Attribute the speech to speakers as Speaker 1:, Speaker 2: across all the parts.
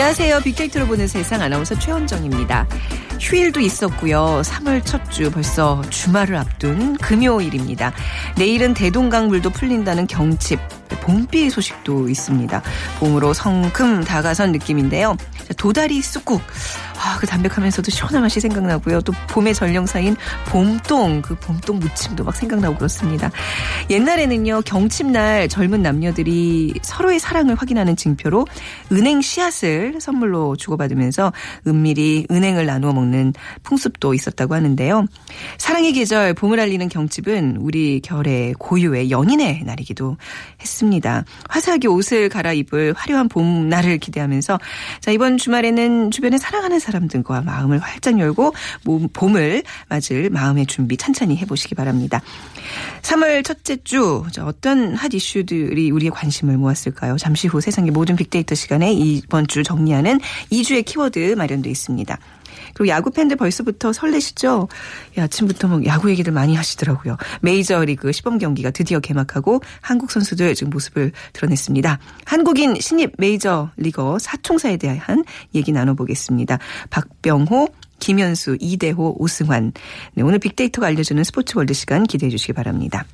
Speaker 1: 안녕하세요. 빅데이터로 보는 세상 아나운서 최원정입니다. 휴일도 있었고요. 3월 첫 주 벌써 주말을 앞둔 금요일입니다. 내일은 대동강 물도 풀린다는 경칩, 봄비 소식도 있습니다. 봄으로 성큼 다가선 느낌인데요. 도다리 쑥국. 아, 그 담백하면서도 시원한 맛이 생각나고요. 또 봄의 전령사인 봄동, 그 봄동 무침도 막 생각나고 그렇습니다. 옛날에는요, 경칩날 젊은 남녀들이 서로의 사랑을 확인하는 증표로 은행 씨앗을 선물로 주고받으면서 은밀히 은행을 나누어 먹는 풍습도 있었다고 하는데요. 사랑의 계절, 봄을 알리는 경칩은 우리 결의 고유의 연인의 날이기도 했습니다. 화사하게 옷을 갈아입을 화려한 봄날을 기대하면서 자, 이번 주말에는 주변에 사랑하는 사람 들과 마음을 활짝 열고 몸- 봄을 맞을 마음의 준비 찬찬히 해보시기 바랍니다. 3월 첫째 주 자, 어떤 핫 이슈들이 우리의 관심을 모았을까요? 잠시 후 세상의 모든 빅데이터 시간에 이번 주 정리하는 이 주의 키워드 마련되어 있습니다. 그리고 야구 팬들 벌써부터 설레시죠? 예, 아침부터 뭐 야구 얘기들 많이 하시더라고요. 메이저리그 시범 경기가 드디어 개막하고 한국 선수들 지금 모습을 드러냈습니다. 한국인 신입 메이저리거 사총사에 대한 얘기 나눠보겠습니다. 박병호, 김현수, 이대호, 오승환. 네, 오늘 빅데이터가 알려주는 스포츠 월드 시간 기대해 주시기 바랍니다.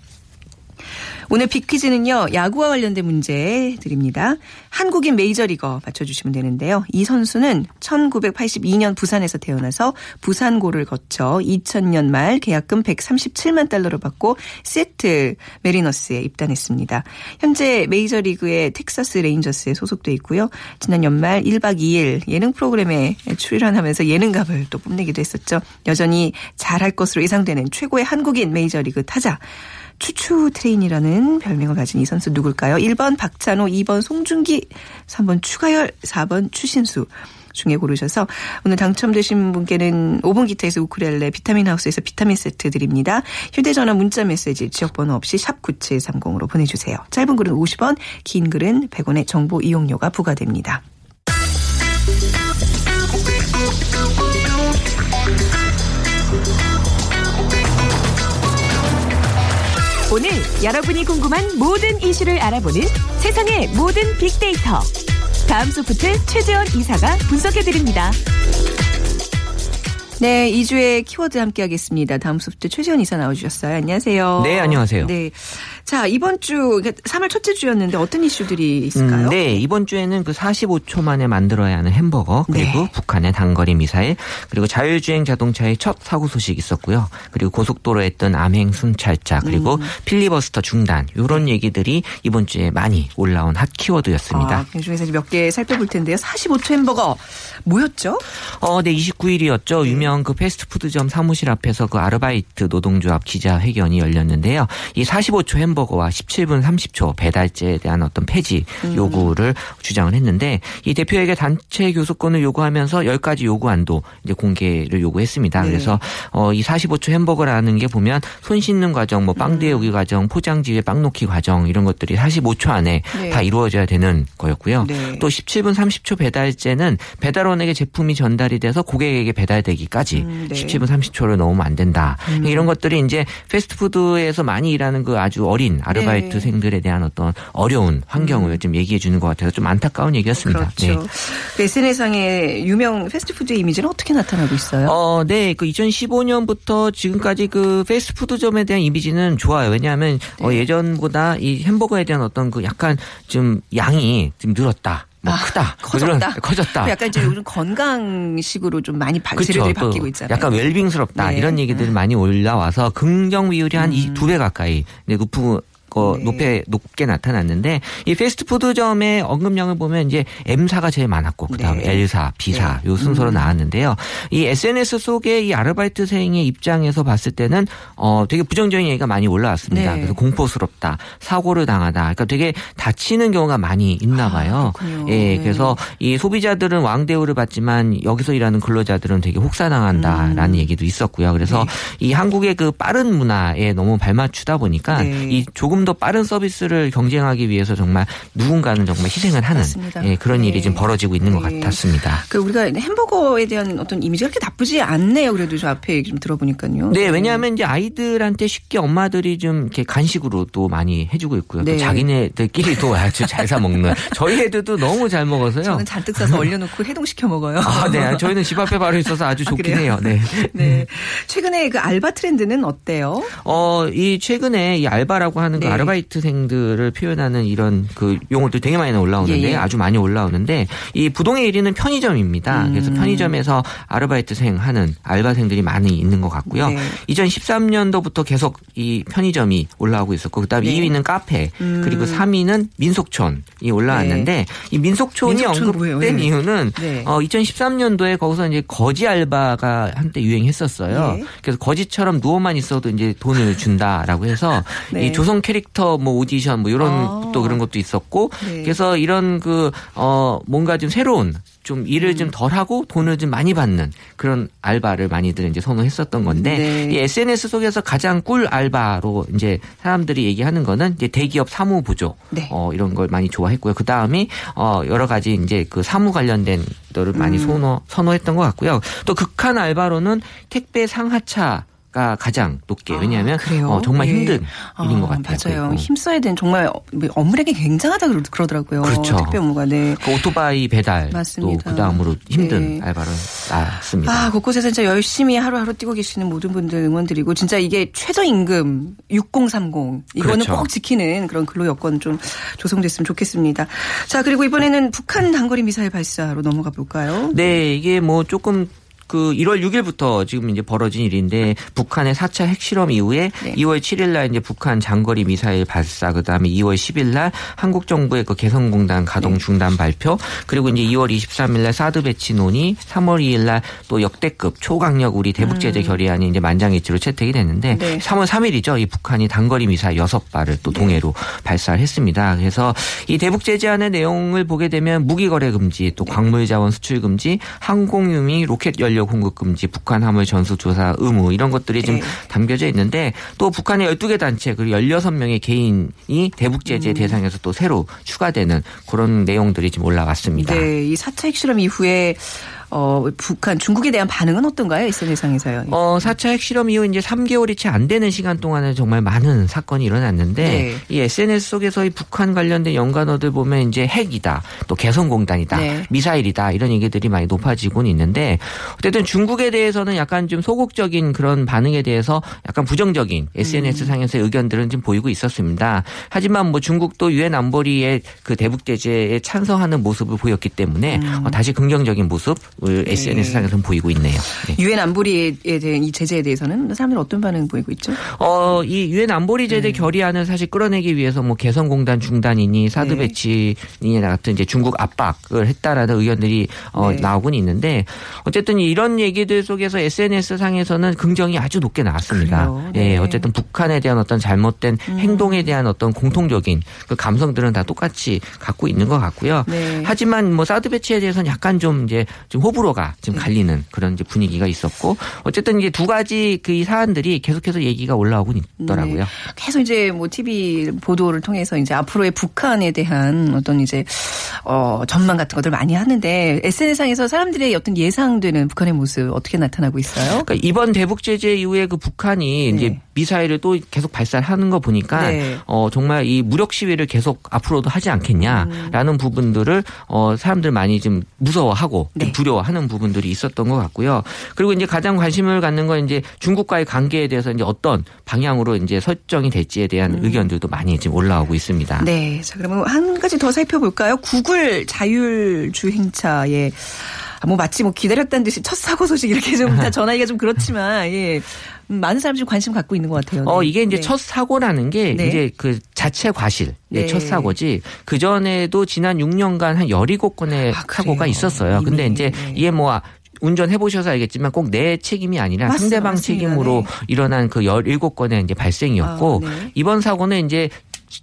Speaker 1: 오늘 빅퀴즈는요, 야구와 관련된 문제 드립니다. 한국인 메이저리거 맞춰주시면 되는데요. 이 선수는 1982년 부산에서 태어나서 부산고를 거쳐 2000년 말 계약금 137만 달러를 받고 시애틀 매리너스에 입단했습니다. 현재 메이저리그의 텍사스 레인저스에 소속돼 있고요. 지난 연말 1박 2일 예능 프로그램에 출연하면서 예능갑을 또 뽐내기도 했었죠. 여전히 잘할 것으로 예상되는 최고의 한국인 메이저리그 타자. 추추 트레인이라는 별명을 가진 이 선수 누굴까요? 1번 박찬호, 2번 송중기, 3번 추가열, 4번 추신수 중에 고르셔서 오늘 당첨되신 분께는 5번 기타에서 우크렐레 비타민 하우스에서 비타민 세트 드립니다. 휴대전화 문자 메시지 지역번호 없이 샵 9730으로 보내주세요. 짧은 글은 50원, 긴 글은 100원의 정보 이용료가 부과됩니다.
Speaker 2: 오늘 여러분이 궁금한 모든 이슈를 알아보는 세상의 모든 빅데이터. 다음 소프트 최재원 이사가 분석해드립니다.
Speaker 1: 네, 2주의 키워드 함께 하겠습니다. 다음 소프트 최지원 이사 나와주셨어요. 안녕하세요.
Speaker 3: 네, 안녕하세요.
Speaker 1: 네. 자, 이번 주, 그러니까 3월 첫째 주였는데 어떤 이슈들이 있을까요?
Speaker 3: 음, 네, 이번 주에는 그 45초 만에 만들어야 하는 햄버거, 그리고
Speaker 1: 네.
Speaker 3: 북한의 단거리 미사일, 그리고 자율주행 자동차의 첫 사고 소식 있었고요. 그리고 고속도로에 했던 암행 순찰자, 그리고
Speaker 1: 음.
Speaker 3: 필리버스터 중단, 이런 얘기들이 이번 주에 많이 올라온 핫 키워드였습니다.
Speaker 1: 아, 그 중에서 몇 개 살펴볼 텐데요. 45초 햄버거 뭐였죠?
Speaker 3: 어, 네, 29일이었죠. 유명 그 패스트푸드점 사무실 앞에서 그 아르바이트 노동조합 기자회견이 열렸는데요. 이 45초 햄버거 와 17분 30초 배달제에 대한 어떤 폐지 요구를 주장을 했는데 이 대표에게 단체 교섭권을 요구하면서 10가지 요구 안도 이제 공개를 요구했습니다.
Speaker 1: 네.
Speaker 3: 그래서 어, 이 45초 햄버거라는 게 보면 손 씻는 과정, 뭐 빵 데우기 과정, 포장지에 빵 놓기 과정 이런 것들이 45초 안에
Speaker 1: 네.
Speaker 3: 다 이루어져야 되는 거였고요.
Speaker 1: 네.
Speaker 3: 또 17분 30초 배달제는 배달원에게 제품이 전달이 돼서 고객에게 배달되기까지
Speaker 1: 음, 네.
Speaker 3: 17분 30초를 넘으면 안 된다. 이런 것들이 이제 패스트푸드에서 많이 일하는 그 아주 어린 아르바이트생들에 대한 어떤 어려운 환경을 좀 얘기해 주는 것 같아서 좀 안타까운 얘기였습니다.
Speaker 1: 음. 그렇죠.
Speaker 3: 네.
Speaker 1: 그 SNS상의 유명 패스트푸드의 이미지는 어떻게 나타나고 있어요?
Speaker 3: 어, 네. 그 2015년부터 지금까지 그 패스트푸드점에 대한 이미지는 좋아요. 왜냐하면 어,
Speaker 1: 네.
Speaker 3: 예전보다 이 햄버거에 대한 어떤 그 약간 좀 양이 좀 늘었다. 뭐
Speaker 1: 아,
Speaker 3: 크다.
Speaker 1: 커졌다.
Speaker 3: 그런- 커졌다.
Speaker 1: 약간 이제 요즘 건강식으로 좀 많이 바,
Speaker 3: 그렇죠.
Speaker 1: 재료들이
Speaker 3: 또
Speaker 1: 바뀌고 있잖아요.
Speaker 3: 약간 웰빙스럽다
Speaker 1: 네.
Speaker 3: 이런 얘기들이 많이 올라와서 긍정 비율이 한 두배 가까이 네, 높은 거
Speaker 1: 네.
Speaker 3: 높게 높게 나타났는데 이 패스트푸드점의 언급량을 보면 이제 M사가 제일 많았고 그다음에
Speaker 1: 네.
Speaker 3: L사, B사 요 순서로 나왔는데요. 이 SNS 속에 이 아르바이트생의 입장에서 봤을 때는 어 되게 부정적인 얘기가 많이 올라왔습니다.
Speaker 1: 네.
Speaker 3: 그래서 공포스럽다, 사고를 당하다, 그러니까 되게 다치는 경우가 많이 있나 봐요.
Speaker 1: 아.
Speaker 3: 예,
Speaker 1: 네.
Speaker 3: 그래서 이 소비자들은 왕대우를 받지만 여기서 일하는 근로자들은 되게 혹사당한다라는
Speaker 1: 음.
Speaker 3: 얘기도 있었고요. 그래서 이 한국의 그 빠른 문화에 너무 발맞추다 보니까
Speaker 1: 네.
Speaker 3: 이 조금 더 빠른 서비스를 경쟁하기 위해서 정말 누군가는 정말 희생을 하는. 예, 그런
Speaker 1: 네.
Speaker 3: 일이 지금 벌어지고 있는 것
Speaker 1: 네.
Speaker 3: 같았습니다.
Speaker 1: 그 우리가 햄버거에 대한 어떤 이미지가 그렇게 나쁘지 않네요. 그래도 저 앞에 얘기 좀 들어보니까요.
Speaker 3: 네, 왜냐하면 이제 아이들한테 쉽게 엄마들이 좀 이렇게 간식으로 또 많이 해주고 있고요.
Speaker 1: 네.
Speaker 3: 또 자기네들끼리도 아주 잘 사 먹는 저희 애들도 너무 잘 먹어서요.
Speaker 1: 저는 잔뜩 싸서 얼려놓고 해동시켜 먹어요.
Speaker 3: 아, 네. 저희는 집 앞에 바로 있어서 아주 좋긴
Speaker 1: 그래요?
Speaker 3: 해요. 네.
Speaker 1: 네. 최근에 그 알바 트렌드는 어때요?
Speaker 3: 어, 이 최근에 이 알바라고 하는
Speaker 1: 네.
Speaker 3: 그 아르바이트생들을 표현하는 이런 그 용어들 되게 많이 올라오는데
Speaker 1: 예, 예.
Speaker 3: 아주 많이 올라오는데 이 부동의 1위는 편의점입니다. 그래서
Speaker 1: 음.
Speaker 3: 편의점에서 아르바이트생 하는 알바생들이 많이 있는 것 같고요.
Speaker 1: 네.
Speaker 3: 2013년도부터 계속 이 편의점이 올라오고 있었고 그다음 에
Speaker 1: 네.
Speaker 3: 2위는 카페
Speaker 1: 음.
Speaker 3: 그리고 3위는 민속촌이 올라왔는데 이 민속촌이
Speaker 1: 민속촌
Speaker 3: 언급된
Speaker 1: 뭐예요? 네.
Speaker 3: 이유는
Speaker 1: 네.
Speaker 3: 어 2013년도에 거기서 이제 거지 알바가 한때 유행했었어요.
Speaker 1: 예.
Speaker 3: 그래서 거지처럼 누워만 있어도 이제 돈을 준다라고 해서
Speaker 1: 네.
Speaker 3: 이 조성 캐릭 터 뭐 오디션 뭐 이런
Speaker 1: 아.
Speaker 3: 또 그런 것도 있었고
Speaker 1: 네.
Speaker 3: 그래서 이런 그 어 뭔가 좀 새로운 좀 일을
Speaker 1: 음.
Speaker 3: 좀덜 하고 돈을 좀 많이 받는 그런 알바를 많이들 이제 선호했었던 건데
Speaker 1: 네.
Speaker 3: 이 SNS 속에서 가장 꿀 알바로 이제 사람들이 얘기하는 거는 이제 대기업 사무 보조
Speaker 1: 네.
Speaker 3: 어 이런 걸 많이 좋아했고요. 그 다음이 어 여러 가지 이제 그 사무 관련된 것들을 많이
Speaker 1: 음.
Speaker 3: 선호 선호했던 것 같고요. 또 극한 알바로는 택배 상하차 가 가장 높게 왜냐하면
Speaker 1: 아?
Speaker 3: 어, 정말
Speaker 1: 예.
Speaker 3: 힘든 일인 것
Speaker 1: 아,
Speaker 3: 같아요.
Speaker 1: 맞아요.
Speaker 3: 그리고
Speaker 1: 힘써야 되는 정말 업무량이 굉장하다 그러- 그러더라고요.
Speaker 3: 그렇죠.
Speaker 1: 택배 업무가 네.
Speaker 3: 그 오토바이 배달
Speaker 1: 맞습니다.
Speaker 3: 또 그 다음으로 힘든
Speaker 1: 네.
Speaker 3: 알바를 낳습니다.
Speaker 1: 아, 곳곳에서 진짜 열심히 하루하루 뛰고 계시는 모든 분들 응원드리고 진짜 이게 최저임금 6030 이거는
Speaker 3: 그렇죠.
Speaker 1: 꼭 지키는 그런 근로 여건 좀 조성됐으면 좋겠습니다. 자, 그리고 이번에는 북한 단거리 미사일 발사로 넘어가 볼까요?
Speaker 3: 네, 이게 뭐 조금 그 1월 6일부터 지금 이제 벌어진 일인데 북한의 4차 핵실험 이후에
Speaker 1: 네.
Speaker 3: 2월 7일 날 이제 북한 장거리 미사일 발사 그다음에 2월 10일 날 한국 정부의 그 개성공단 가동
Speaker 1: 네.
Speaker 3: 중단 발표 그리고 이제 2월 23일 날 사드 배치 논의 3월 2일 날 또 역대급 초강력 우리 대북 제재 결의안이 이제 만장일치로 채택이 됐는데
Speaker 1: 음. 네.
Speaker 3: 3월 3일이죠. 이 북한이 단거리 미사일 6발을 또 동해로 발사를 했습니다. 그래서 이 대북 제재안의 내용을 보게 되면 무기 거래 금지, 또 광물 자원 수출 금지, 항공유 및 로켓 연료 공급 금지, 북한 화물 전수 조사 의무 이런 것들이 좀
Speaker 1: 네.
Speaker 3: 담겨져 있는데 또 북한의 12개 단체 그리고 16명의 개인이 대북 제재
Speaker 1: 음.
Speaker 3: 대상에서 또 새로 추가되는 그런 내용들이 지금 올라왔습니다.
Speaker 1: 네, 이 4차 핵실험 이후에 어, 북한 중국에 대한 반응은 어떤가요? SNS상에서요.
Speaker 3: 어, 4차 핵실험 이후 이제 3개월이 채 안 되는 시간 동안에 정말 많은 사건이 일어났는데
Speaker 1: 네.
Speaker 3: 이 SNS 속에서 이 북한 관련된 연관어들 보면 이제 핵이다, 또 개성공단이다,
Speaker 1: 네.
Speaker 3: 미사일이다 이런 얘기들이 많이 높아지고는 있는데 어쨌든 중국에 대해서는 약간 좀 소극적인 그런 반응에 대해서 약간 부정적인 SNS 상에서의 의견들은 좀 보이고 있었습니다. 하지만 뭐 중국도 유엔 안보리의 그 대북 제재에 찬성하는 모습을 보였기 때문에 어, 다시 긍정적인 모습 을 SNS 상에서는 보이고 있네요. 네.
Speaker 1: 유엔 안보리에 대한 이 제재에 대해서는 사람들이 어떤 반응 보이고 있죠?
Speaker 3: 어, 이 유엔 안보리 제대
Speaker 1: 네.
Speaker 3: 결의안을 사실 끌어내기 위해서 뭐 개성공단 중단이니 사드
Speaker 1: 네.
Speaker 3: 배치니 같은 이제 중국 압박을 했다라는 의견들이 어,
Speaker 1: 네.
Speaker 3: 나오곤 있는데 어쨌든 이런 얘기들 속에서 SNS 상에서는 긍정이 아주 높게 나왔습니다.
Speaker 1: 네. 음.
Speaker 3: 예, 어쨌든 북한에 대한 어떤 잘못된 행동에 대한 어떤 공통적인 그 감성들은 다 똑같이 갖고 있는 것 같고요.
Speaker 1: 네.
Speaker 3: 하지만 뭐 사드 배치에 대해서는 약간 좀 이제 좀 호불 호가 좀 갈리는 그런 이제 분위기가 있었고 어쨌든 이제 두 가지 그 이 사안들이 계속해서 얘기가 올라오고 있더라고요.
Speaker 1: 네. 계속 이제 뭐 TV 보도를 통해서 이제 앞으로의 북한에 대한 어떤 이제 어 전망 같은 것들 많이 하는데 SNS상에서 사람들의 어떤 예상되는 북한의 모습 어떻게 나타나고 있어요?
Speaker 3: 그러니까 이번 대북 제재 이후에 그 북한이
Speaker 1: 네.
Speaker 3: 이제 미사일을 또 계속 발사하는 거 보니까
Speaker 1: 네.
Speaker 3: 어 정말 이 무력 시위를 계속 앞으로도 하지 않겠냐라는 부분들을 어 사람들 많이 좀 무서워하고 좀
Speaker 1: 네.
Speaker 3: 두려워 하는 부분들이 있었던 것 같고요. 그리고 이제 가장 관심을 갖는 건 이제 중국과의 관계에 대해서 이제 어떤 방향으로 이제 설정이 될지에 대한 의견들도 많이 지금 올라오고 있습니다.
Speaker 1: 음. 네. 자, 그러면 한 가지 더 살펴볼까요? 구글 자율주행차의 아, 뭐 마치 뭐 기다렸다는 듯이 첫 사고 소식 이렇게 좀 다 전하기가 좀 그렇지만 예. 음, 많은 사람들이 관심 갖고 있는 것 같아요.
Speaker 3: 어
Speaker 1: 네.
Speaker 3: 이게 이제
Speaker 1: 네.
Speaker 3: 첫 사고라는 게
Speaker 1: 네.
Speaker 3: 이제 그 자체 과실
Speaker 1: 네.
Speaker 3: 네. 첫 사고지 그 전에도 지난 6년간 한 17건의
Speaker 1: 아,
Speaker 3: 사고가? 있었어요. 근데
Speaker 1: 이미,
Speaker 3: 이제
Speaker 1: 네.
Speaker 3: 이게 뭐 운전해 보셔서 알겠지만 꼭 내 책임이 아니라
Speaker 1: 맞습니다.
Speaker 3: 상대방
Speaker 1: 맞습니다.
Speaker 3: 책임으로
Speaker 1: 네.
Speaker 3: 일어난 그 17건의 이제 발생이었고
Speaker 1: 아, 네.
Speaker 3: 이번 사고는 이제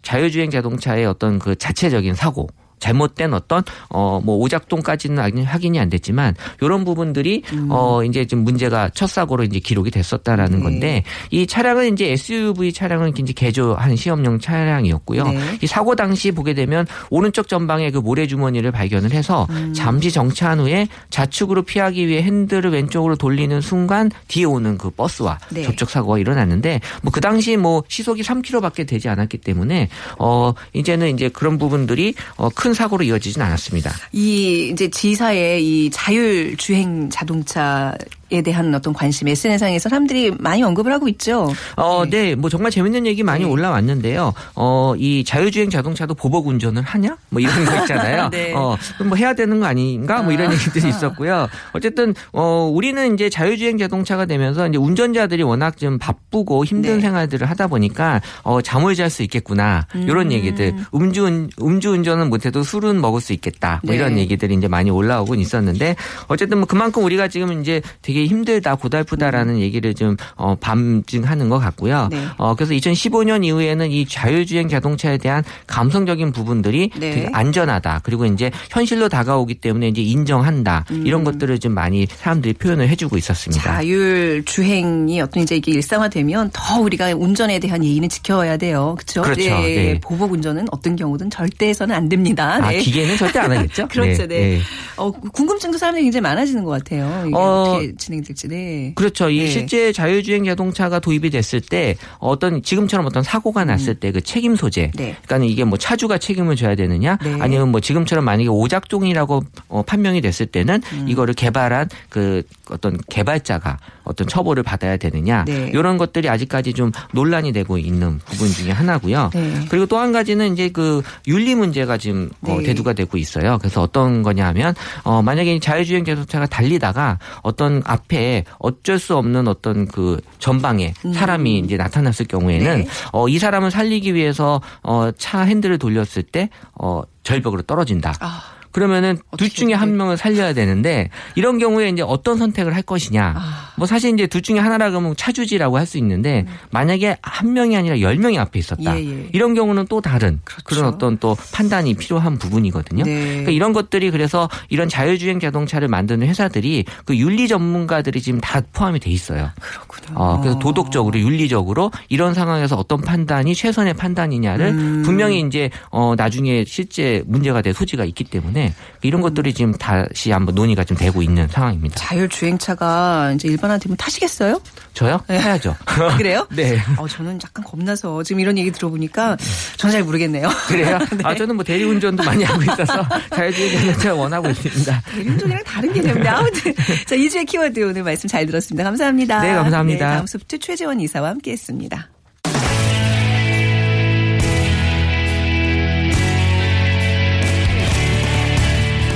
Speaker 3: 자율주행 자동차의 어떤 그 자체적인 사고 잘못된 어떤 어뭐 오작동까지는 아직 확인이 안 됐지만 이런 부분들이 어 이제 좀 문제가 첫 사고로 이제 기록이 됐었다라는
Speaker 1: 음. 네.
Speaker 3: 건데 이 차량은 이제 SUV 차량은 이제 개조한 시험용 차량이었고요.
Speaker 1: 네.
Speaker 3: 이 사고 당시 보게 되면 오른쪽 전방에 그 모래 주머니를 발견을 해서
Speaker 1: 음.
Speaker 3: 잠시 정차한 후에 좌측으로 피하기 위해 핸들을 왼쪽으로 돌리는 순간 뒤에 오는 그 버스와
Speaker 1: 네.
Speaker 3: 접촉 사고가 일어났는데 뭐 그 당시 뭐 시속이 3km밖에 되지 않았기 때문에 어 이제는 이제 그런 부분들이 어큰 사고로 이어지진 않았습니다.
Speaker 1: 이 이제 지사의 이 자율 주행 자동차 에 대한 어떤 관심 SNS상에서 사람들이 많이 언급을 하고 있죠.
Speaker 3: 어, 네. 뭐 정말 재밌는 얘기 많이
Speaker 1: 네.
Speaker 3: 올라왔는데요. 어, 이 자율주행 자동차도 보복 운전을 하냐? 뭐 이런 거 있잖아요.
Speaker 1: 네.
Speaker 3: 어, 그럼 뭐 해야 되는 거 아닌가? 뭐 이런 얘기들이 있었고요. 어쨌든 어, 우리는 이제 자율주행 자동차가 되면서 이제 운전자들이 워낙 좀 바쁘고 힘든
Speaker 1: 네.
Speaker 3: 생활들을 하다 보니까 어, 잠을 잘 수 있겠구나. 이런
Speaker 1: 음.
Speaker 3: 얘기들. 음주 음주 운전은 못 해도 술은 먹을 수 있겠다. 뭐
Speaker 1: 네.
Speaker 3: 이런 얘기들이 이제 많이 올라오곤 있었는데 어쨌든 뭐 그만큼 우리가 지금 이제 되게 힘들다 고달프다라는 얘기를 좀 어, 밤증하는 것 같고요.
Speaker 1: 네.
Speaker 3: 어, 그래서 2015년 이후에는 이 자율주행 자동차에 대한 감성적인 부분들이
Speaker 1: 네.
Speaker 3: 되게 안전하다. 그리고 이제 현실로 다가오기 때문에 이제 인정한다.
Speaker 1: 음.
Speaker 3: 이런 것들을 좀 많이 사람들이 표현을 해주고 있었습니다.
Speaker 1: 자율 주행이 어떤 이제 이게 일상화되면 더 우리가 운전에 대한 예의는 지켜야 돼요. 그렇죠?
Speaker 3: 그렇죠.
Speaker 1: 예,
Speaker 3: 네.
Speaker 1: 보복 운전은 어떤 경우든 절대 해서는 안 됩니다.
Speaker 3: 아,
Speaker 1: 네.
Speaker 3: 기계는 절대 안 하겠죠?
Speaker 1: 그렇죠, 네. 어, 궁금증도 사람들이 굉장히 많아지는 것 같아요. 이게
Speaker 3: 어,
Speaker 1: 어, 떻게 진행될지. 네.
Speaker 3: 그렇죠. 이
Speaker 1: 네.
Speaker 3: 실제 자율주행 자동차가 도입이 됐을 때 어떤 지금처럼 어떤 사고가 났을 때그 책임 소재.
Speaker 1: 음. 네.
Speaker 3: 그러니까 이게 뭐 차주가 책임을 져야 되느냐,
Speaker 1: 네.
Speaker 3: 아니면 뭐 지금처럼 만약에 오작동이라고 어, 판명이 됐을 때는
Speaker 1: 음.
Speaker 3: 이거를 개발한 그 어떤 개발자가 어떤 처벌을 받아야 되느냐,
Speaker 1: 네.
Speaker 3: 이런 것들이 아직까지 좀 논란이 되고 있는 부분 중에 하나고요.
Speaker 1: 네.
Speaker 3: 그리고 또 한 가지는 이제 그 윤리 문제가 지금 어,
Speaker 1: 네.
Speaker 3: 대두가 되고 있어요. 그래서 어떤 거냐 하면 어 만약에 이 자율주행 자동차가 달리다가 어떤 앞에 어쩔 수 없는 어떤 그 전방에 사람이 이제 나타났을 경우에는
Speaker 1: 음. 네.
Speaker 3: 어 이 사람을 살리기 위해서 어 차 핸들을 돌렸을 때 어 절벽으로 떨어진다.
Speaker 1: 아,
Speaker 3: 그러면은 둘 중에 한
Speaker 1: 네.
Speaker 3: 명을 살려야 되는데 이런 경우에 이제 어떤 선택을 할 것이냐.
Speaker 1: 아.
Speaker 3: 뭐 사실 이제 둘 중에 하나라 그러면 차주지라고 할 수 있는데 만약에 한 명이 아니라 열 명이 앞에 있었다.
Speaker 1: 음. 예, 예.
Speaker 3: 이런 경우는 또 다른
Speaker 1: 그렇죠.
Speaker 3: 그런 어떤 또 판단이 필요한 부분이거든요.
Speaker 1: 네.
Speaker 3: 그러니까 이런 것들이 그래서 이런 자율주행 자동차를 만드는 회사들이 그 윤리 전문가들이 지금 다 포함이 돼 있어요.
Speaker 1: 그렇군요.
Speaker 3: 어, 그래서 도덕적으로 윤리적으로 이런 상황에서 어떤 판단이 최선의 판단이냐를
Speaker 1: 음.
Speaker 3: 분명히 이제 어 나중에 실제 문제가 될 소지가 있기 때문에 이런 것들이 지금 다시 한번 논의가 좀 되고 있는 상황입니다.
Speaker 1: 자율 주행차가 이제 일반화되면 타시겠어요?
Speaker 3: 저요? 해야죠.
Speaker 1: 그래요?
Speaker 3: 네.
Speaker 1: 어, 저는 약간 겁나서 지금 이런 얘기 들어보니까 저는 잘 모르겠네요.
Speaker 3: 그래요? 아 저는 뭐 대리운전도 많이 하고 있어서 자율주행 자동차 원하고 있습니다.
Speaker 1: 대리운전이랑 다른 개념인데 아무튼 자 2주의 키워드 오늘 말씀 잘 들었습니다. 감사합니다.
Speaker 3: 네, 감사합니다.
Speaker 1: 다음 소프트 최재원 이사와 함께했습니다.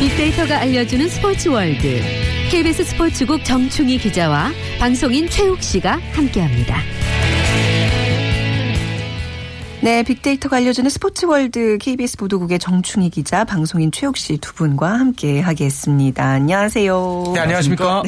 Speaker 4: 빅데이터가 알려주는 스포츠 월드. KBS 스포츠국 정충희 기자와 방송인 최욱 씨가 함께합니다.
Speaker 1: 네, 빅데이터가 알려주는 스포츠월드 KBS 보도국의 정충희 기자, 방송인 최욱 씨 두 분과 함께 하겠습니다. 안녕하세요.
Speaker 5: 네, 안녕하십니까?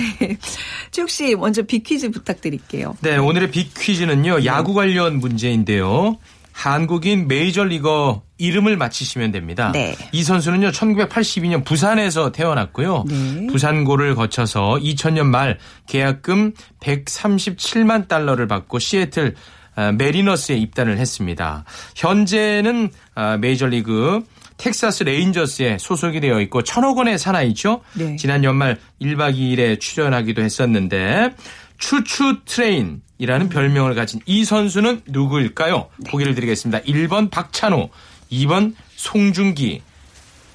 Speaker 1: 최욱 씨 먼저 빅퀴즈 부탁드릴게요.
Speaker 5: 네, 오늘의 빅 퀴즈는요, 야구 관련 문제인데요. 한국인 메이저리거 이름을 맞히시면 됩니다.
Speaker 1: 네.
Speaker 5: 이 선수는요, 1982년 부산에서 태어났고요.
Speaker 1: 네.
Speaker 5: 부산고를 거쳐서 2000년 말 계약금 137만 달러를 받고 시애틀 아, 매리너스에 입단을 했습니다. 현재는 아, 메이저리그 텍사스 레인저스에 소속이 되어 있고 천억 원의 사나이죠.
Speaker 1: 네.
Speaker 5: 지난 연말 1박 2일에 출연하기도 했었는데 추추 트레인 이라는 별명을 가진 이 선수는 누구일까요? 보기를 드리겠습니다. 1번 박찬호, 2번 송중기,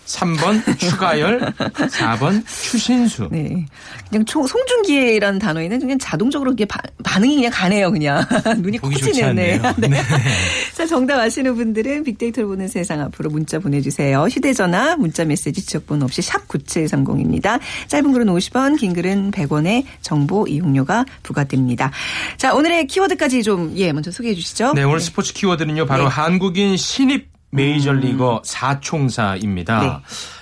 Speaker 5: 3번 추가열, 4번 추신수.
Speaker 1: 네. 그냥 총, 송중기라는 단어에는 그냥 자동적으로 이게 바- 반응이 그냥 가네요, 그냥. 눈이 커지네요. 네.
Speaker 5: 않네요.
Speaker 1: 네. 자, 정답 아시는 분들은 빅데이터를 보는 세상 앞으로 문자 보내주세요. 휴대전화, 문자 메시지 지역번호 없이 샵 9730입니다. 짧은 글은 50원, 긴 글은 100원의 정보 이용료가 부과됩니다. 자, 오늘의 키워드까지 좀, 예, 먼저 소개해 주시죠.
Speaker 5: 네, 오늘 스포츠 키워드는요, 바로
Speaker 1: 네.
Speaker 5: 한국인 신입 메이저리거 4총사입니다.
Speaker 1: 네.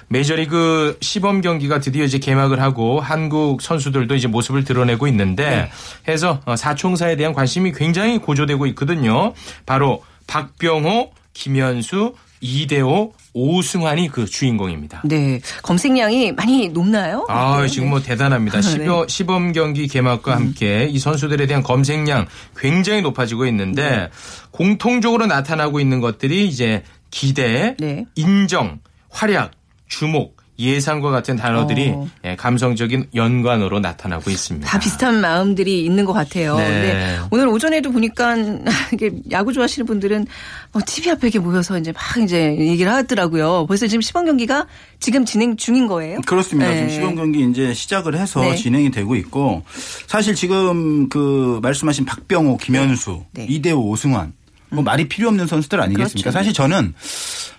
Speaker 5: 메이저리그 시범 경기가 드디어 이제 개막을 하고 한국 선수들도 이제 모습을 드러내고 있는데 해서 어, 4총사에 대한 관심이 굉장히 고조되고 있거든요. 바로 박병호, 김현수, 이대호, 오승환이 그 주인공입니다.
Speaker 1: 네. 검색량이 많이 높나요?
Speaker 5: 아,
Speaker 1: 네.
Speaker 5: 지금 뭐 대단합니다.
Speaker 1: 네.
Speaker 5: 시범, 시범 경기 개막과 함께 이 선수들에 대한 검색량 굉장히 높아지고 있는데
Speaker 1: 네.
Speaker 5: 공통적으로 나타나고 있는 것들이 이제 기대,
Speaker 1: 네.
Speaker 5: 인정, 활약, 주목, 예상과 같은 단어들이
Speaker 1: 어.
Speaker 5: 예, 감성적인 연관으로 나타나고 있습니다.
Speaker 1: 다 비슷한 마음들이 있는 것 같아요.
Speaker 5: 네.
Speaker 1: 근데 오늘 오전에도 보니까 이게 야구 좋아하시는 분들은 뭐 TV 앞에 이렇게 모여서 이제 막 이제 얘기를 하더라고요. 벌써 지금 시범 경기가 지금 진행 중인 거예요?
Speaker 6: 그렇습니다.
Speaker 1: 네.
Speaker 6: 지금 시범 경기 이제 시작을 해서
Speaker 1: 네.
Speaker 6: 진행이 되고 있고 사실 지금 그 말씀하신 박병호, 김현수,
Speaker 1: 네.
Speaker 6: 이대호, 오승환 뭐 말이 필요 없는 선수들 아니겠습니까?
Speaker 1: 그렇죠.
Speaker 6: 사실 저는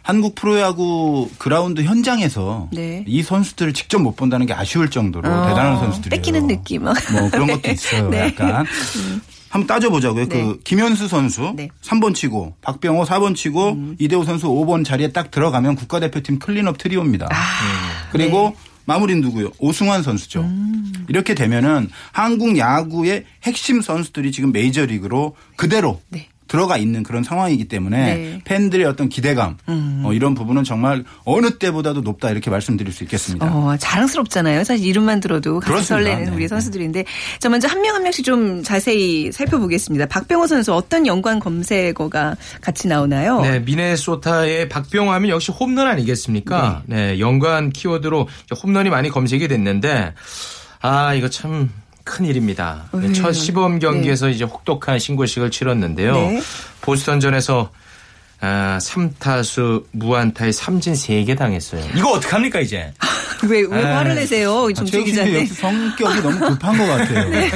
Speaker 6: 한국 프로야구 그라운드 현장에서
Speaker 1: 네.
Speaker 6: 이 선수들을 직접 못 본다는 게 아쉬울 정도로
Speaker 1: 어,
Speaker 6: 대단한 선수들이에요.
Speaker 1: 뺏기는 느낌. 막.
Speaker 6: 뭐 그런 것도 있어요.
Speaker 1: 네.
Speaker 6: 약간. 한번 따져보자고요.
Speaker 1: 네.
Speaker 6: 그 김현수 선수
Speaker 1: 네. 음.
Speaker 6: 3번 치고 박병호 4번 치고 이대호 선수 5번 자리에 딱 들어가면 국가대표팀 클린업 트리오입니다.
Speaker 1: 아,
Speaker 6: 그리고
Speaker 1: 네.
Speaker 6: 마무리는 누구요? 오승환 선수죠.
Speaker 1: 음.
Speaker 6: 이렇게 되면은 한국 야구의 핵심 선수들이 지금 메이저리그로 그대로
Speaker 1: 네.
Speaker 6: 들어가 있는 그런 상황이기 때문에
Speaker 1: 네. 음.
Speaker 6: 팬들의 어떤 기대감 어, 이런 부분은 정말 어느 때보다도 높다 이렇게 말씀드릴 수 있겠습니다.
Speaker 1: 어, 자랑스럽잖아요. 사실 이름만 들어도 같이
Speaker 6: 그렇습니다.
Speaker 1: 설레는
Speaker 6: 네.
Speaker 1: 우리 선수들인데. 자, 먼저 한 명 한 명씩 좀 자세히 살펴보겠습니다. 박병호 선수 어떤 연관 검색어가 같이 나오나요?
Speaker 5: 네, 미네소타의 박병호 하면 역시 홈런 아니겠습니까? 네, 연관 키워드로 홈런이 많이 검색이 됐는데 아, 이거 참 큰일입니다. 첫 시범 경기에서 이제 혹독한 신고식을 치렀는데요.
Speaker 1: 네.
Speaker 5: 보스턴전에서 아, 3타수 무안타에 삼진 3개 당했어요. 이거 어떡합니까, 이제?
Speaker 1: 왜, 왜
Speaker 5: 아,
Speaker 1: 화를 내세요?
Speaker 6: 아, 씨도
Speaker 1: 기자님.
Speaker 6: 성격이 너무 급한 것 같아요.
Speaker 1: 네.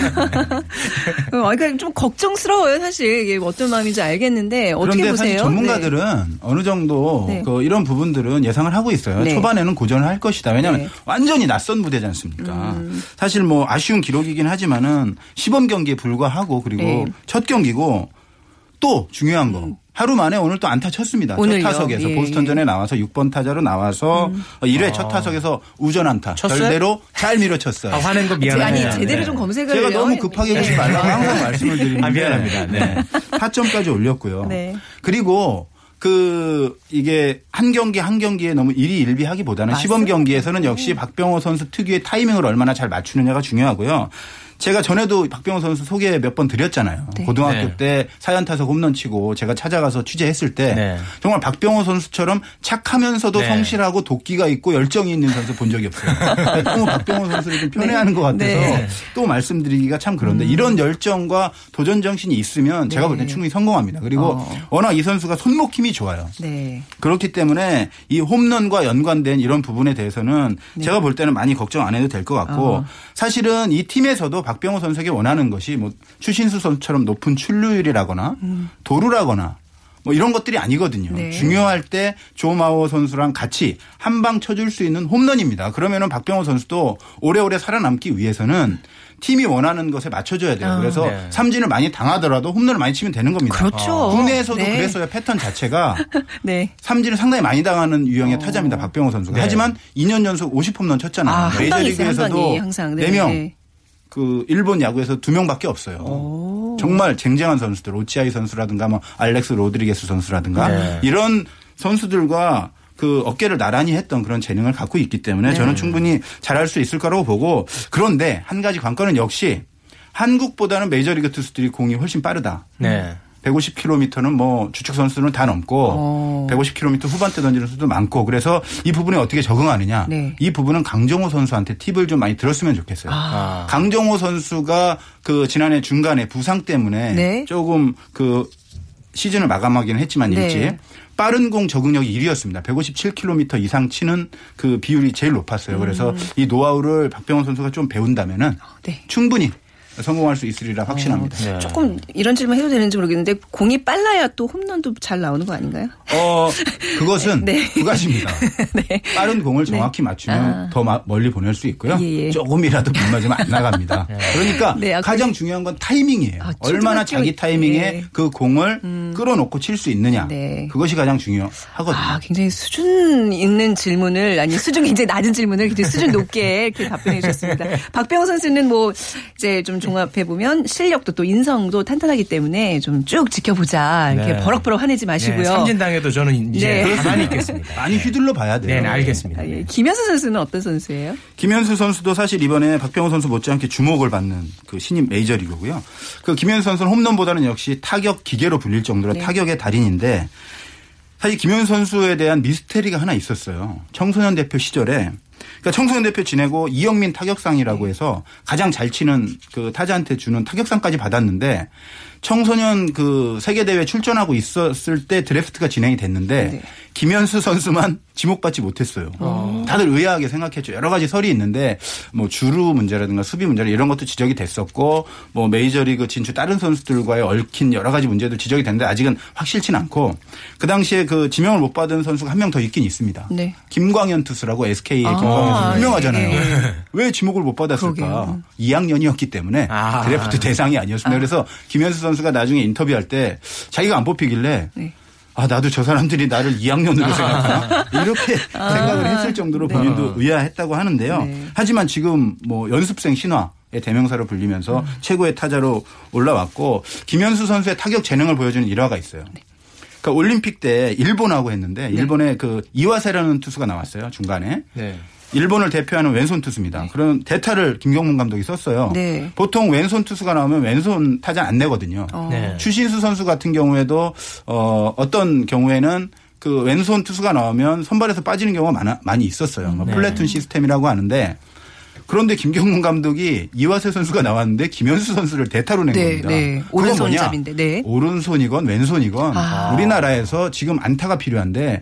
Speaker 1: 어, 그러니까 좀 걱정스러워요, 사실. 이게 어떤 마음인지 알겠는데 어떻게
Speaker 6: 그런데
Speaker 1: 보세요?
Speaker 6: 사실 전문가들은 어느 정도
Speaker 1: 네.
Speaker 6: 그 이런 부분들은 예상을 하고 있어요.
Speaker 1: 네.
Speaker 6: 초반에는 고전을 할 것이다. 왜냐하면
Speaker 1: 네. 음.
Speaker 6: 완전히 낯선 무대지 않습니까? 사실 뭐 아쉬운 기록이긴 하지만은 시범 경기에 불과하고 그리고
Speaker 1: 네.
Speaker 6: 첫 경기고 또 중요한 거. 하루 만에 오늘 또 안타 쳤습니다.
Speaker 1: 음. 오늘요?
Speaker 6: 첫 타석에서
Speaker 1: 예, 음.
Speaker 6: 보스턴전에 나와서 6번 타자로 나와서 1회 첫 타석에서 우전 안타.
Speaker 5: 쳤어요?
Speaker 6: 결대로 잘 밀어쳤어요.
Speaker 5: 아, 화낸 거
Speaker 1: 제가
Speaker 5: 미안해요.
Speaker 1: 아니 제대로
Speaker 5: 네.
Speaker 1: 좀 검색을
Speaker 6: 제가
Speaker 1: 해요.
Speaker 6: 너무 급하게 보지 말라고 항상 말씀을 드리는데
Speaker 5: 아, 미안합니다. 네.
Speaker 6: 4점까지 올렸고요.
Speaker 1: 네.
Speaker 6: 그리고 그 이게 한 경기 한 경기에 너무 일희일비하기보다는
Speaker 1: 맞습니다.
Speaker 6: 시범 경기에서는 역시 박병호 선수 특유의 타이밍을 얼마나 잘 맞추느냐가 중요하고요. 제가 전에도 박병호 선수 소개 몇 번 드렸잖아요.
Speaker 1: 네.
Speaker 6: 고등학교
Speaker 5: 네.
Speaker 6: 때 사연 타석 홈런 치고 제가 찾아가서 취재했을 때
Speaker 5: 네.
Speaker 6: 정말 박병호 선수처럼 착하면서도
Speaker 5: 네.
Speaker 6: 성실하고 도끼가 있고 열정이 있는 선수 본 적이 없어요. 너무 박병호 선수를 좀 편애하는 것 같아서
Speaker 1: 네.
Speaker 6: 또 말씀드리기가 참 그런데 이런 열정과 도전 정신이 있으면 제가 볼때 충분히 성공합니다. 그리고
Speaker 1: 어.
Speaker 6: 워낙 이 선수가 손목 힘이 좋아요.
Speaker 1: 네.
Speaker 6: 그렇기 때문에 이 홈런과 연관된 이런 부분에 대해서는 제가 볼 때는 많이 걱정 안 해도 될 것 같고
Speaker 1: 어.
Speaker 6: 사실은 이 팀에서도 박병호 선수에게 원하는 것이 뭐 추신수 선수처럼 높은 출루율이라거나 도루라거나 뭐 이런 것들이 아니거든요.
Speaker 1: 네.
Speaker 6: 중요할 때 조마오 선수랑 같이 한 방 쳐줄 수 있는 홈런입니다. 그러면은 박병호 선수도 오래오래 살아남기 위해서는 팀이 원하는 것에 맞춰줘야 돼요.
Speaker 1: 아.
Speaker 6: 그래서
Speaker 5: 네.
Speaker 6: 삼진을 많이 당하더라도 홈런을 많이 치면 되는 겁니다.
Speaker 1: 그렇죠.
Speaker 6: 국내에서도
Speaker 1: 네.
Speaker 6: 그랬어요. 패턴 자체가
Speaker 1: 네.
Speaker 6: 삼진을 상당히 많이 당하는 유형의 타자입니다. 박병호 선수가.
Speaker 5: 네.
Speaker 6: 하지만 2년 연속 50홈런 쳤잖아요.
Speaker 1: 아. 네.
Speaker 6: 4명.
Speaker 1: 네.
Speaker 6: 그 일본 야구에서 2명밖에 없어요. 정말 쟁쟁한 선수들. 오치아이 선수라든가 뭐 알렉스 로드리게스 선수라든가
Speaker 5: 네.
Speaker 6: 이런 선수들과 그 어깨를 나란히 했던 그런 재능을 갖고 있기 때문에
Speaker 1: 네.
Speaker 6: 저는 충분히 잘할 수 있을 거라고 보고 그런데 한 가지 관건은 역시 한국보다는 메이저리그 투수들이 공이 훨씬 빠르다.
Speaker 5: 네.
Speaker 6: 150km는 뭐 주축 선수는 다 넘고
Speaker 1: 어.
Speaker 6: 150km 후반대 던지는 선수도 많고 그래서 이 부분에 어떻게 적응하느냐.
Speaker 1: 네.
Speaker 6: 이 부분은 강정호 선수한테 팁을 좀 많이 들었으면 좋겠어요.
Speaker 5: 아.
Speaker 6: 강정호 선수가 그 지난해 중간에 부상 때문에
Speaker 1: 네.
Speaker 6: 조금 그 시즌을 마감하기는 했지만
Speaker 1: 네.
Speaker 6: 일찍 빠른 공 적응력이 1위였습니다. 157km 이상 치는 그 비율이 제일 높았어요. 그래서 이 노하우를 박병원 선수가 좀 배운다면은
Speaker 1: 네.
Speaker 6: 충분히 성공할 수 있으리라 확신합니다.
Speaker 5: 네.
Speaker 1: 조금 이런 질문 해도 되는지 모르겠는데 공이 빨라야 또 홈런도 잘 나오는 거 아닌가요?
Speaker 6: 어, 그것은
Speaker 1: 네.
Speaker 6: 두 가지입니다.
Speaker 1: 네.
Speaker 6: 빠른 공을 정확히 맞추면
Speaker 1: 아.
Speaker 6: 더 마- 멀리 보낼 수 있고요.
Speaker 1: 예, 예.
Speaker 6: 조금이라도 못 맞으면 안 나갑니다. 그러니까
Speaker 1: 네, 아,
Speaker 6: 가장 중요한 건 타이밍이에요.
Speaker 1: 아,
Speaker 6: 얼마나 자기 타이밍에
Speaker 1: 예.
Speaker 6: 그 공을 끌어놓고 칠 수 있느냐.
Speaker 1: 네.
Speaker 6: 그것이 가장 중요하거든요.
Speaker 1: 아, 굉장히 수준 있는 질문을, 아니, 수준 굉장히 낮은 질문을 굉장히 수준 높게 이렇게 답변해 주셨습니다. 박병호 선수는 뭐, 이제 좀 종합해 보면 실력도 또 인성도 탄탄하기 때문에 좀 쭉 지켜보자. 이렇게
Speaker 5: 네.
Speaker 1: 버럭버럭 화내지 마시고요.
Speaker 5: 네, 삼진당해도 저는 이제
Speaker 1: 네.
Speaker 5: 가만히 있겠습니다.
Speaker 6: 많이 휘둘러 봐야 돼요.
Speaker 5: 네, 네, 알겠습니다.
Speaker 1: 아, 예. 김현수 선수는 어떤 선수예요?
Speaker 6: 김현수 선수도 사실 이번에 박병호 선수 못지않게 주목을 받는 그 신인 메이저리그고요. 그 김현수 선수는 홈런보다는 역시 타격 기계로 불릴 정도로
Speaker 1: 네.
Speaker 6: 타격의 달인인데 사실 김현수 선수에 대한 미스테리가 하나 있었어요. 청소년 대표 시절에 그러니까 청소년 대표 지내고 이영민 타격상이라고 해서 가장 잘 치는 그 타자한테 주는 타격상까지 받았는데 청소년 그 세계 대회 출전하고 있었을 때 드래프트가 진행이 됐는데
Speaker 1: 네.
Speaker 6: 김현수 선수만 지목받지 못했어요. 다들 의아하게 생각했죠. 여러 가지 설이 있는데 뭐 주루 문제라든가 수비 문제라 이런 것도 지적이 됐었고 뭐 메이저리그 진출 다른 선수들과의 얽힌 여러 가지 문제도 지적이 됐는데 아직은 확실치는 않고 그 당시에 그 지명을 못 받은 선수가 한 명 더 있긴 있습니다.
Speaker 1: 네.
Speaker 6: 김광현 투수라고 SK의
Speaker 1: 아,
Speaker 6: 김광현 투수 유명하잖아요.
Speaker 1: 예.
Speaker 6: 왜 지목을 못 받았을까?
Speaker 1: 그러게요.
Speaker 6: 2학년이었기 때문에
Speaker 5: 아.
Speaker 6: 드래프트 대상이 아니었습니다. 그래서 김현수 선수가 나중에 인터뷰할 때 자기가 안 뽑히길래
Speaker 1: 네.
Speaker 6: 아 나도 저 사람들이 나를 2학년으로 생각하나 이렇게 생각을 했을 정도로 본인도 의아했다고 하는데요.
Speaker 1: 네.
Speaker 6: 하지만 지금 뭐 연습생 신화의 대명사로 불리면서
Speaker 1: 음.
Speaker 6: 최고의 타자로 올라왔고 김현수 선수의 타격 재능을 보여주는 일화가 있어요. 그러니까 올림픽 때 일본하고 했는데
Speaker 1: 네.
Speaker 6: 일본에 그 이와세라는 투수가 나왔어요 중간에
Speaker 5: 네.
Speaker 6: 일본을 대표하는 왼손 투수입니다. 그런 대타를 김경문 감독이 썼어요.
Speaker 1: 네.
Speaker 6: 보통 왼손 투수가 나오면 왼손 타자 안 내거든요.
Speaker 1: 어.
Speaker 5: 네.
Speaker 6: 추신수 선수 같은 경우에도 어 어떤 경우에는 그 왼손 투수가 나오면 선발에서 빠지는 경우가 많아, 많이 있었어요. 뭐 플래툰 시스템이라고 하는데 그런데 김경문 감독이 이화세 선수가 나왔는데 김현수 선수를 대타로 낸
Speaker 1: 네,
Speaker 6: 겁니다.
Speaker 1: 네. 오른손잡인데, 네.
Speaker 6: 오른손이건 왼손이건
Speaker 1: 아.
Speaker 6: 우리나라에서 지금 안타가 필요한데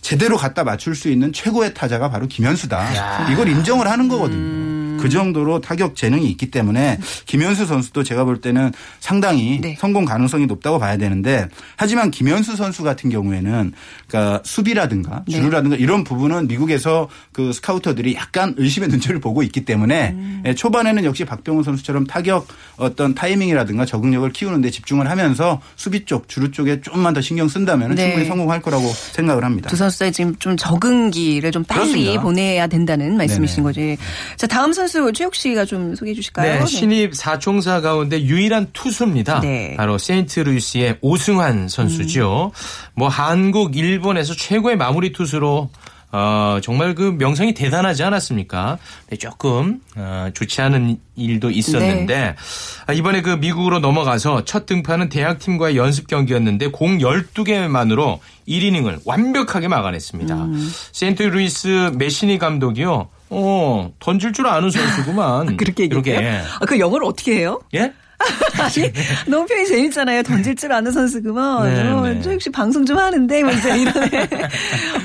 Speaker 6: 제대로 갖다 맞출 수 있는 최고의 타자가 바로 김현수다. 이걸 인정을 하는 거거든요.
Speaker 1: 음.
Speaker 6: 그 정도로 타격 재능이 있기 때문에 김현수 선수도 제가 볼 때는 상당히
Speaker 1: 네.
Speaker 6: 성공 가능성이 높다고 봐야 되는데 하지만 김현수 선수 같은 경우에는 그러니까 수비라든가
Speaker 1: 네.
Speaker 6: 주루라든가 이런 부분은 미국에서 그 스카우터들이 약간 의심의 눈초리를 보고 있기 때문에
Speaker 1: 음.
Speaker 6: 예, 초반에는 역시 박병호 선수처럼 타격 어떤 타이밍이라든가 적응력을 키우는데 집중을 하면서 수비 쪽 주루 쪽에 조금만 더 신경 쓴다면
Speaker 1: 네.
Speaker 6: 충분히 성공할 거라고 생각을 합니다.
Speaker 1: 두 선수의 지금 좀 적응기를 좀 빨리
Speaker 6: 그렇습니다.
Speaker 1: 보내야 된다는 말씀이신. 거지. 자, 다음 선수 최욱 씨가 좀 소개해 주실까요?
Speaker 5: 네, 신입 사총사 가운데 유일한 투수입니다.
Speaker 1: 네.
Speaker 5: 바로 세인트루이스의 오승환 선수죠. 뭐 한국, 일본에서 최고의 마무리 투수로 어, 정말 그 명성이 대단하지 않았습니까? 네, 조금 어, 좋지 않은 일도 있었는데 아, 이번에 그 미국으로 넘어가서 첫 등판은 대학팀과의 연습 경기였는데 공 12개만으로 1이닝을 완벽하게 막아냈습니다. 세인트 루이스 매시니 감독이요. 어, 던질 줄 아는 선수구만.
Speaker 1: 그렇게 얘기해요?
Speaker 5: 이렇게.
Speaker 1: 아, 그 영어를 어떻게 해요?
Speaker 5: 예?
Speaker 1: 아니, 너무 표현이 재밌잖아요. 던질 줄 아는 선수구만.
Speaker 5: 네,
Speaker 1: 어,
Speaker 5: 네.
Speaker 1: 저 역시 방송 좀 하는데, 뭐 이제 이러네.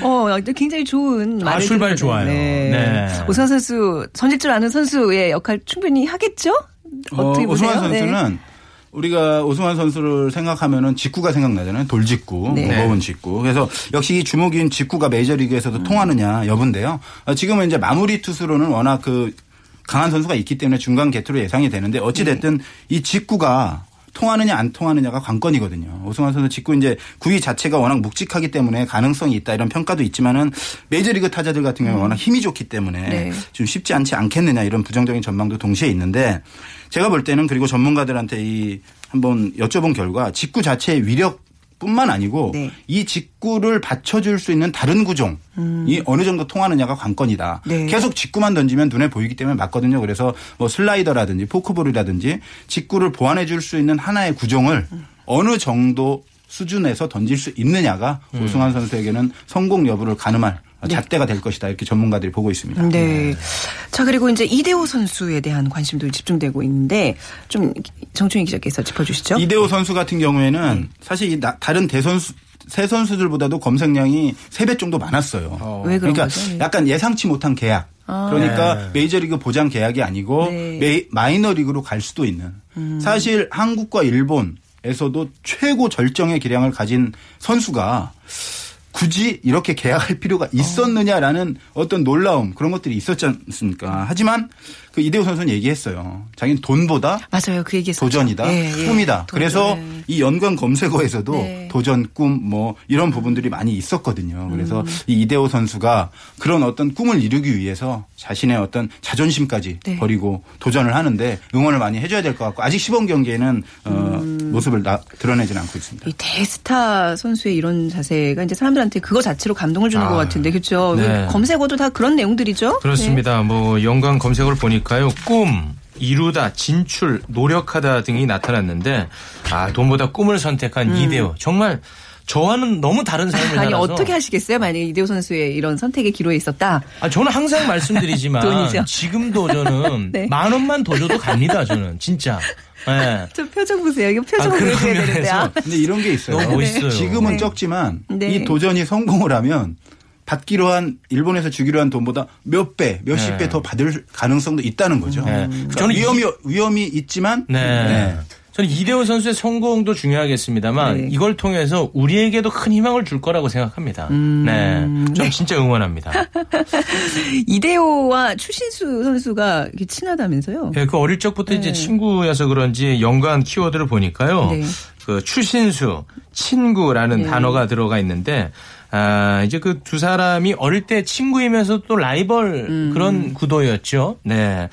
Speaker 1: 어, 굉장히 좋은
Speaker 5: 아,
Speaker 1: 말을
Speaker 5: 출발. 좋아요. 네.
Speaker 1: 오승환 선수, 던질 줄 아는 선수의 역할 충분히 하겠죠? 어떻게
Speaker 6: 어,
Speaker 1: 보세요?
Speaker 6: 오승환
Speaker 1: 네.
Speaker 6: 선수는 우리가 오승환 선수를 생각하면은 직구가 생각나잖아요. 돌직구,
Speaker 1: 네.
Speaker 6: 무거운 직구. 그래서 역시 이 주목인 직구가 메이저리그에서도
Speaker 1: 음.
Speaker 6: 통하느냐 여부인데요. 어, 지금은 이제 마무리 투수로는 워낙 그 강한 선수가 있기 때문에 중간 개투로 예상이 되는데 어찌 됐든
Speaker 1: 네.
Speaker 6: 이 직구가 통하느냐 안 통하느냐가 관건이거든요. 오승환 선수 직구 이제 구위 자체가 워낙 묵직하기 때문에 가능성이 있다 이런 평가도 있지만은 메이저리그 타자들 같은 경우는 워낙 힘이 좋기 때문에
Speaker 1: 음. 네.
Speaker 6: 좀 쉽지 않지 않겠느냐 이런 부정적인 전망도 동시에 있는데 제가 볼 때는 그리고 전문가들한테 이 한번 여쭤본 결과 직구 자체의 위력 뿐만 아니고
Speaker 1: 네.
Speaker 6: 이 직구를 받쳐줄 수 있는 다른 구종이 어느 정도 통하느냐가 관건이다.
Speaker 1: 음. 네.
Speaker 6: 계속 직구만 던지면 눈에 보이기 때문에 맞거든요. 그래서 뭐 슬라이더라든지 포크볼이라든지 직구를 보완해 줄 수 있는 하나의 구종을 어느 정도 수준에서 던질 수 있느냐가
Speaker 1: 음.
Speaker 6: 오승환 선수에게는 성공 여부를 가늠할 잣대가 될 것이다. 이렇게 전문가들이 보고 있습니다.
Speaker 1: 네. 자, 그리고 이제 이대호 선수에 대한 관심도 집중되고 있는데 좀 정충희 기자께서 짚어주시죠.
Speaker 6: 이대호 선수 같은 경우에는
Speaker 1: 네.
Speaker 6: 사실 다른 대선수 새 선수들보다도 검색량이 3배 정도 많았어요.
Speaker 1: 왜 그런
Speaker 6: 그러니까
Speaker 1: 거죠? 네.
Speaker 6: 약간 예상치 못한 계약. 그러니까
Speaker 5: 네.
Speaker 6: 메이저리그 보장 계약이 아니고
Speaker 1: 네.
Speaker 6: 메이, 마이너리그로 갈 수도 있는. 사실 한국과 일본에서도 최고 절정의 기량을 가진 선수가 굳이 이렇게 계약할 필요가 있었느냐라는 어 떤 놀라움 그런 것들이 있었지 않습니까? 하지만 그 이대호 선수는 얘기했어요. 자기는 돈보다
Speaker 1: 맞아요. 그.
Speaker 6: 도전이다,
Speaker 1: 예, 예.
Speaker 6: 꿈이다.
Speaker 1: 도전.
Speaker 6: 그래서
Speaker 1: 네.
Speaker 6: 이 연관 검색어에서도
Speaker 1: 네.
Speaker 6: 도전, 꿈, 뭐 이런 부분들이 많이 있었거든요. 그래서
Speaker 1: 음.
Speaker 6: 이 이대호 선수가 그런 어떤 꿈을 이루기 위해서 자신의 어떤 자존심까지
Speaker 1: 네.
Speaker 6: 버리고 도전을 하는데 응원을 많이 해줘야 될 것 같고 아직 시범 경기에는 어,
Speaker 1: 음.
Speaker 6: 모습을 나- 드러내지는 않고 있습니다.
Speaker 1: 이 대스타 선수의 이런 자세가 이제 사람들 한테 그거 자체로 감동을 주는
Speaker 5: 아,
Speaker 1: 것 같은데 그렇죠.
Speaker 5: 네.
Speaker 1: 검색어도 다 그런 내용들이죠.
Speaker 5: 그렇습니다. 뭐 연관 검색어를 보니까요. 꿈, 이루다, 진출, 노력하다 등이 나타났는데 아 돈보다 꿈을 선택한 이대호 정말 저와는 너무 다른 삶을
Speaker 1: 네. 아니
Speaker 5: 살아서
Speaker 1: 어떻게 하시겠어요? 만약에 이대호 선수의 이런 선택의 기로에 있었다.
Speaker 5: 아, 저는 항상 말씀드리지만. 지금도 저는
Speaker 1: 네.
Speaker 5: 만 원만 더 줘도 갑니다. 저는 진짜. 예.
Speaker 1: 저 표정 보세요. 이거 표정
Speaker 5: 아,
Speaker 1: 보여줘야 되는데.
Speaker 5: 면에서
Speaker 1: 아.
Speaker 6: 근데 이런 게 있어요.
Speaker 5: 너무 멋있어요.
Speaker 6: 지금은
Speaker 1: 네.
Speaker 6: 적지만
Speaker 1: 네.
Speaker 6: 이 도전이 성공을 하면 받기로 한 일본에서 주기로 한 돈보다 몇 배, 몇십
Speaker 5: 네.
Speaker 6: 배더 받을 가능성도 있다는 거죠.
Speaker 5: 네.
Speaker 6: 그러니까
Speaker 5: 저는
Speaker 6: 위험이 위험이 있지만
Speaker 5: 네.
Speaker 6: 네.
Speaker 5: 저는 이대호 선수의 성공도 중요하겠습니다만
Speaker 1: 네.
Speaker 5: 이걸 통해서 우리에게도 큰 희망을 줄 거라고 생각합니다. 네. 전 진짜 응원합니다.
Speaker 1: 이대호와 추신수 선수가 이렇게 친하다면서요?
Speaker 5: 예, 그 어릴 적부터 이제 친구여서 그런지 연관 키워드를 보니까요.
Speaker 1: 네.
Speaker 5: 그 추신수, 친구라는
Speaker 1: 네.
Speaker 5: 단어가 들어가 있는데 아, 이제 그 두 사람이 어릴 때 친구이면서 또 라이벌
Speaker 1: 음.
Speaker 5: 그런 구도였죠. 네.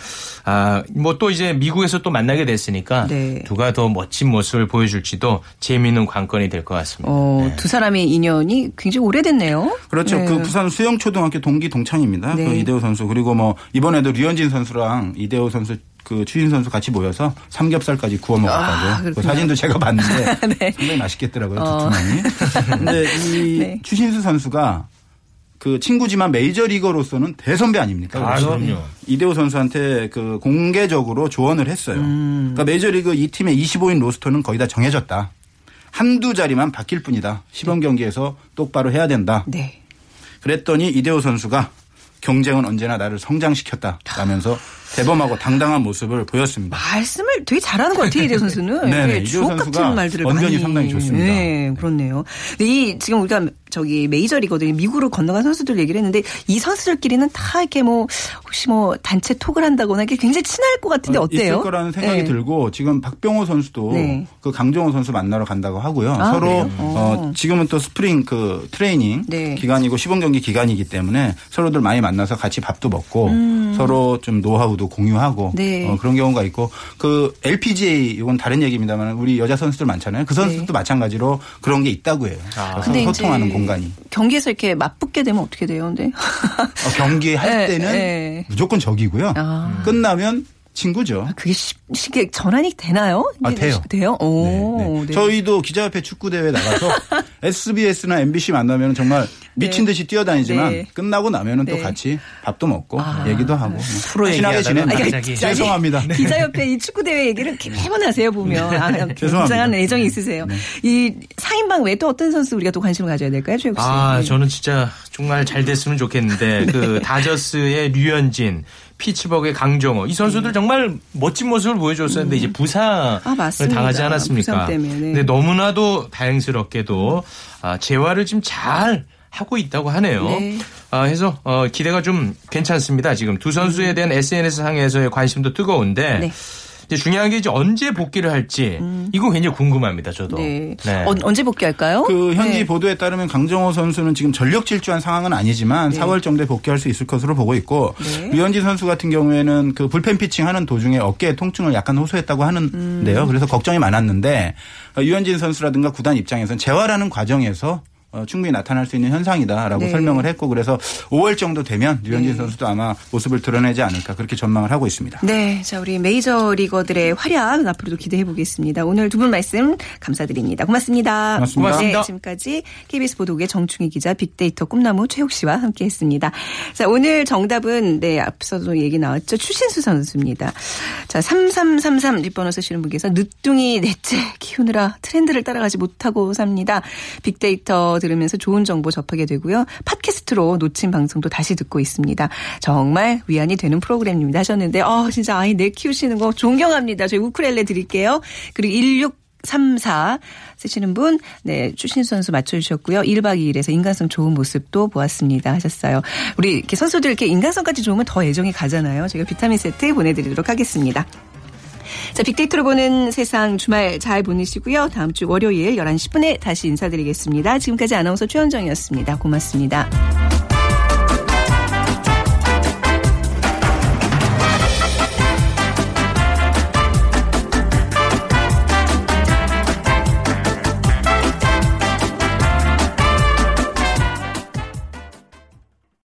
Speaker 5: 아, 뭐 또 이제 미국에서 또 만나게 됐으니까
Speaker 1: 네.
Speaker 5: 누가 더 멋진 모습을 보여줄지도 재미있는 관건이 될 것 같습니다.
Speaker 1: 어,
Speaker 5: 네.
Speaker 1: 두 사람의 인연이 굉장히 오래됐네요.
Speaker 6: 그렇죠.
Speaker 1: 네.
Speaker 6: 그 부산 수영초등학교 동기 동창입니다.
Speaker 1: 네.
Speaker 6: 그 이대호 선수 그리고 뭐 이번에도 류현진 선수랑 이대호 선수 그 추신 선수 같이 모여서 삼겹살까지 구워 먹었다고.
Speaker 1: 아,
Speaker 6: 그. 사진도 제가 봤는데
Speaker 1: 네.
Speaker 6: 상당히 맛있겠더라고요.
Speaker 1: 어.
Speaker 6: 두툼하니. 근데 이
Speaker 1: 네.
Speaker 6: 추신수 선수가 그 친구지만 메이저리거로서는 대선배 아닙니까?
Speaker 5: 아, 그럼요.
Speaker 6: 이대호 선수한테 그 공개적으로 조언을 했어요.
Speaker 1: 음.
Speaker 6: 그러니까 메이저리그 이 팀의 25인 로스터는 거의 다 정해졌다. 한두 자리만 바뀔 뿐이다. 시범 경기에서 똑바로 해야 된다.
Speaker 1: 네.
Speaker 6: 그랬더니 이대호 선수가 경쟁은 언제나 나를 성장시켰다 라면서 대범하고 당당한 모습을 보였습니다.
Speaker 1: 말씀을 되게 잘하는 것 같아요, 이대 선수는.
Speaker 6: 이대호
Speaker 1: 주옥 같은 말들을
Speaker 6: 언변이
Speaker 1: 많이.
Speaker 6: 상당히 좋습니다.
Speaker 1: 네, 그렇네요. 이 지금 우리가 저기 메이저리거든 미국으로 건너간 선수들 얘기를 했는데 이 선수들끼리는 다 이렇게 뭐 혹시 뭐 단체 톡을 한다거나 이게 굉장히 친할 것 같은데
Speaker 6: 어,
Speaker 1: 어때요?
Speaker 6: 있을 거라는 생각이
Speaker 1: 네.
Speaker 6: 들고 지금 박병호 선수도
Speaker 1: 네.
Speaker 6: 그 강정호 선수 만나러 간다고 하고요.
Speaker 1: 아,
Speaker 6: 서로
Speaker 1: 그래요?
Speaker 6: 어, 지금은 또 스프링 그 트레이닝
Speaker 1: 네.
Speaker 6: 기간이고 시범 경기 기간이기 때문에 서로들 많이 만나서 같이 밥도 먹고 서로 좀 노하우도 공유하고
Speaker 1: 음. 네.
Speaker 6: 어, 그런 경우가 있고 그 LPGA 이건 다른 얘기입니다만 우리 여자 선수들 많잖아요. 그 선수들도 마찬가지로 그런 게 있다고 해요.
Speaker 5: 아.
Speaker 6: 소통하는
Speaker 1: 이제
Speaker 6: 공간이
Speaker 1: 경기에서 이렇게 맞붙게 되면 어떻게 돼요? 근데
Speaker 6: 어, 경기할
Speaker 1: 네,
Speaker 6: 때는
Speaker 1: 네.
Speaker 6: 무조건 적이고요.
Speaker 1: 아.
Speaker 6: 끝나면 친구죠.
Speaker 1: 그게 쉽- 쉽게 전환이 되나요?
Speaker 6: 아, 돼요.
Speaker 1: 돼요? 오,
Speaker 6: 네, 네.
Speaker 1: 네.
Speaker 6: 저희도 기자협회 축구 대회 나가서 SBS나 MBC 만나면 정말 미친 듯이 뛰어다니지만
Speaker 1: 네.
Speaker 6: 끝나고 나면은
Speaker 1: 네.
Speaker 6: 또 같이 밥도 먹고 얘기도 하고 뭐
Speaker 5: 프로
Speaker 6: 친하게 지냅니다.
Speaker 5: 갑자기.
Speaker 6: 죄송합니다. 네.
Speaker 1: 기자협회 이 축구 대회 얘기를 이렇게 매번 하세요 보면 아, 굉장한
Speaker 6: 네.
Speaker 1: 애정이 있으세요. 이 상인방 외에 또 어떤 선수 우리가 또 관심을 가져야 될까요, 최욱 씨?
Speaker 5: 아,
Speaker 1: 네.
Speaker 5: 저는 진짜 정말 잘 됐으면 좋겠는데 그 다저스의 류현진, 피츠버그의 강정호 이 선수들 정말 멋진 모습을 보여줬었는데 이제 부상을
Speaker 1: 아.
Speaker 5: 당하지 않았습니까?
Speaker 1: 부상 네.
Speaker 5: 근데 너무나도 다행스럽게도 아, 재활을 지금 잘 하고 있다고 하네요.
Speaker 1: 네.
Speaker 5: 아, 해서 어, 기대가 좀 괜찮습니다. 지금 두 선수에 대한 SNS 상에서의 관심도 뜨거운데
Speaker 1: 네.
Speaker 5: 이제 중요한 게 이제 언제 복귀를 할지 이거 굉장히 궁금합니다. 저도.
Speaker 1: 네.
Speaker 5: 네.
Speaker 1: 어, 언제 복귀할까요?
Speaker 6: 그 현지
Speaker 1: 네.
Speaker 6: 보도에 따르면 강정호 선수는 지금 전력 질주한 상황은 아니지만 4월 정도에 복귀할 수 있을 것으로 보고 있고
Speaker 1: 네.
Speaker 6: 류현진 선수 같은 경우에는 그 불펜 피칭 하는 도중에 어깨에 통증을 약간 호소했다고 하는데요.
Speaker 1: 음.
Speaker 6: 그래서 걱정이 많았는데 어, 유현진 선수라든가 구단 입장에서는 재활하는 과정에서 어, 충분히 나타날 수 있는 현상이다라고
Speaker 1: 네.
Speaker 6: 설명을 했고 그래서 5월 정도 되면 류현진
Speaker 1: 네.
Speaker 6: 선수도 아마 모습을 드러내지 않을까 그렇게 전망을 하고 있습니다.
Speaker 1: 네, 자 우리 메이저 리거들의 활약 앞으로도 기대해 보겠습니다. 오늘 두 분 말씀 감사드립니다. 고맙습니다.
Speaker 6: 고맙습니다.
Speaker 5: 고맙습니다.
Speaker 1: 네, 지금까지 KBS 보도국의 정충희 기자, 빅데이터 꿈나무 최욱 씨와 함께했습니다. 자 오늘 정답은 네 앞서도 얘기 나왔죠 추신수 선수입니다. 자 3333 뒷번호 쓰시는 분께서 늦둥이 넷째 키우느라 트렌드를 따라가지 못하고 삽니다. 빅데이터 들으면서 좋은 정보 접하게 되고요. 팟캐스트로 놓친 방송도 다시 듣고 있습니다. 정말 위안이 되는 프로그램입니다 하셨는데 어 진짜 아이 내 키우시는 거 존경합니다. 저희 우크렐레 드릴게요. 그리고 16 34 쓰시는 분, 네, 추신수 선수 맞춰주셨고요. 1박 2일에서 인간성 좋은 모습도 보았습니다. 하셨어요. 우리 이렇게 선수들 이렇게 인간성까지 좋으면 더 애정이 가잖아요. 제가 비타민 세트 보내드리도록 하겠습니다. 자, 빅데이터로 보는 세상 주말 잘 보내시고요. 다음 주 월요일 11시 10분에 다시 인사드리겠습니다. 지금까지 아나운서 최현정이었습니다. 고맙습니다.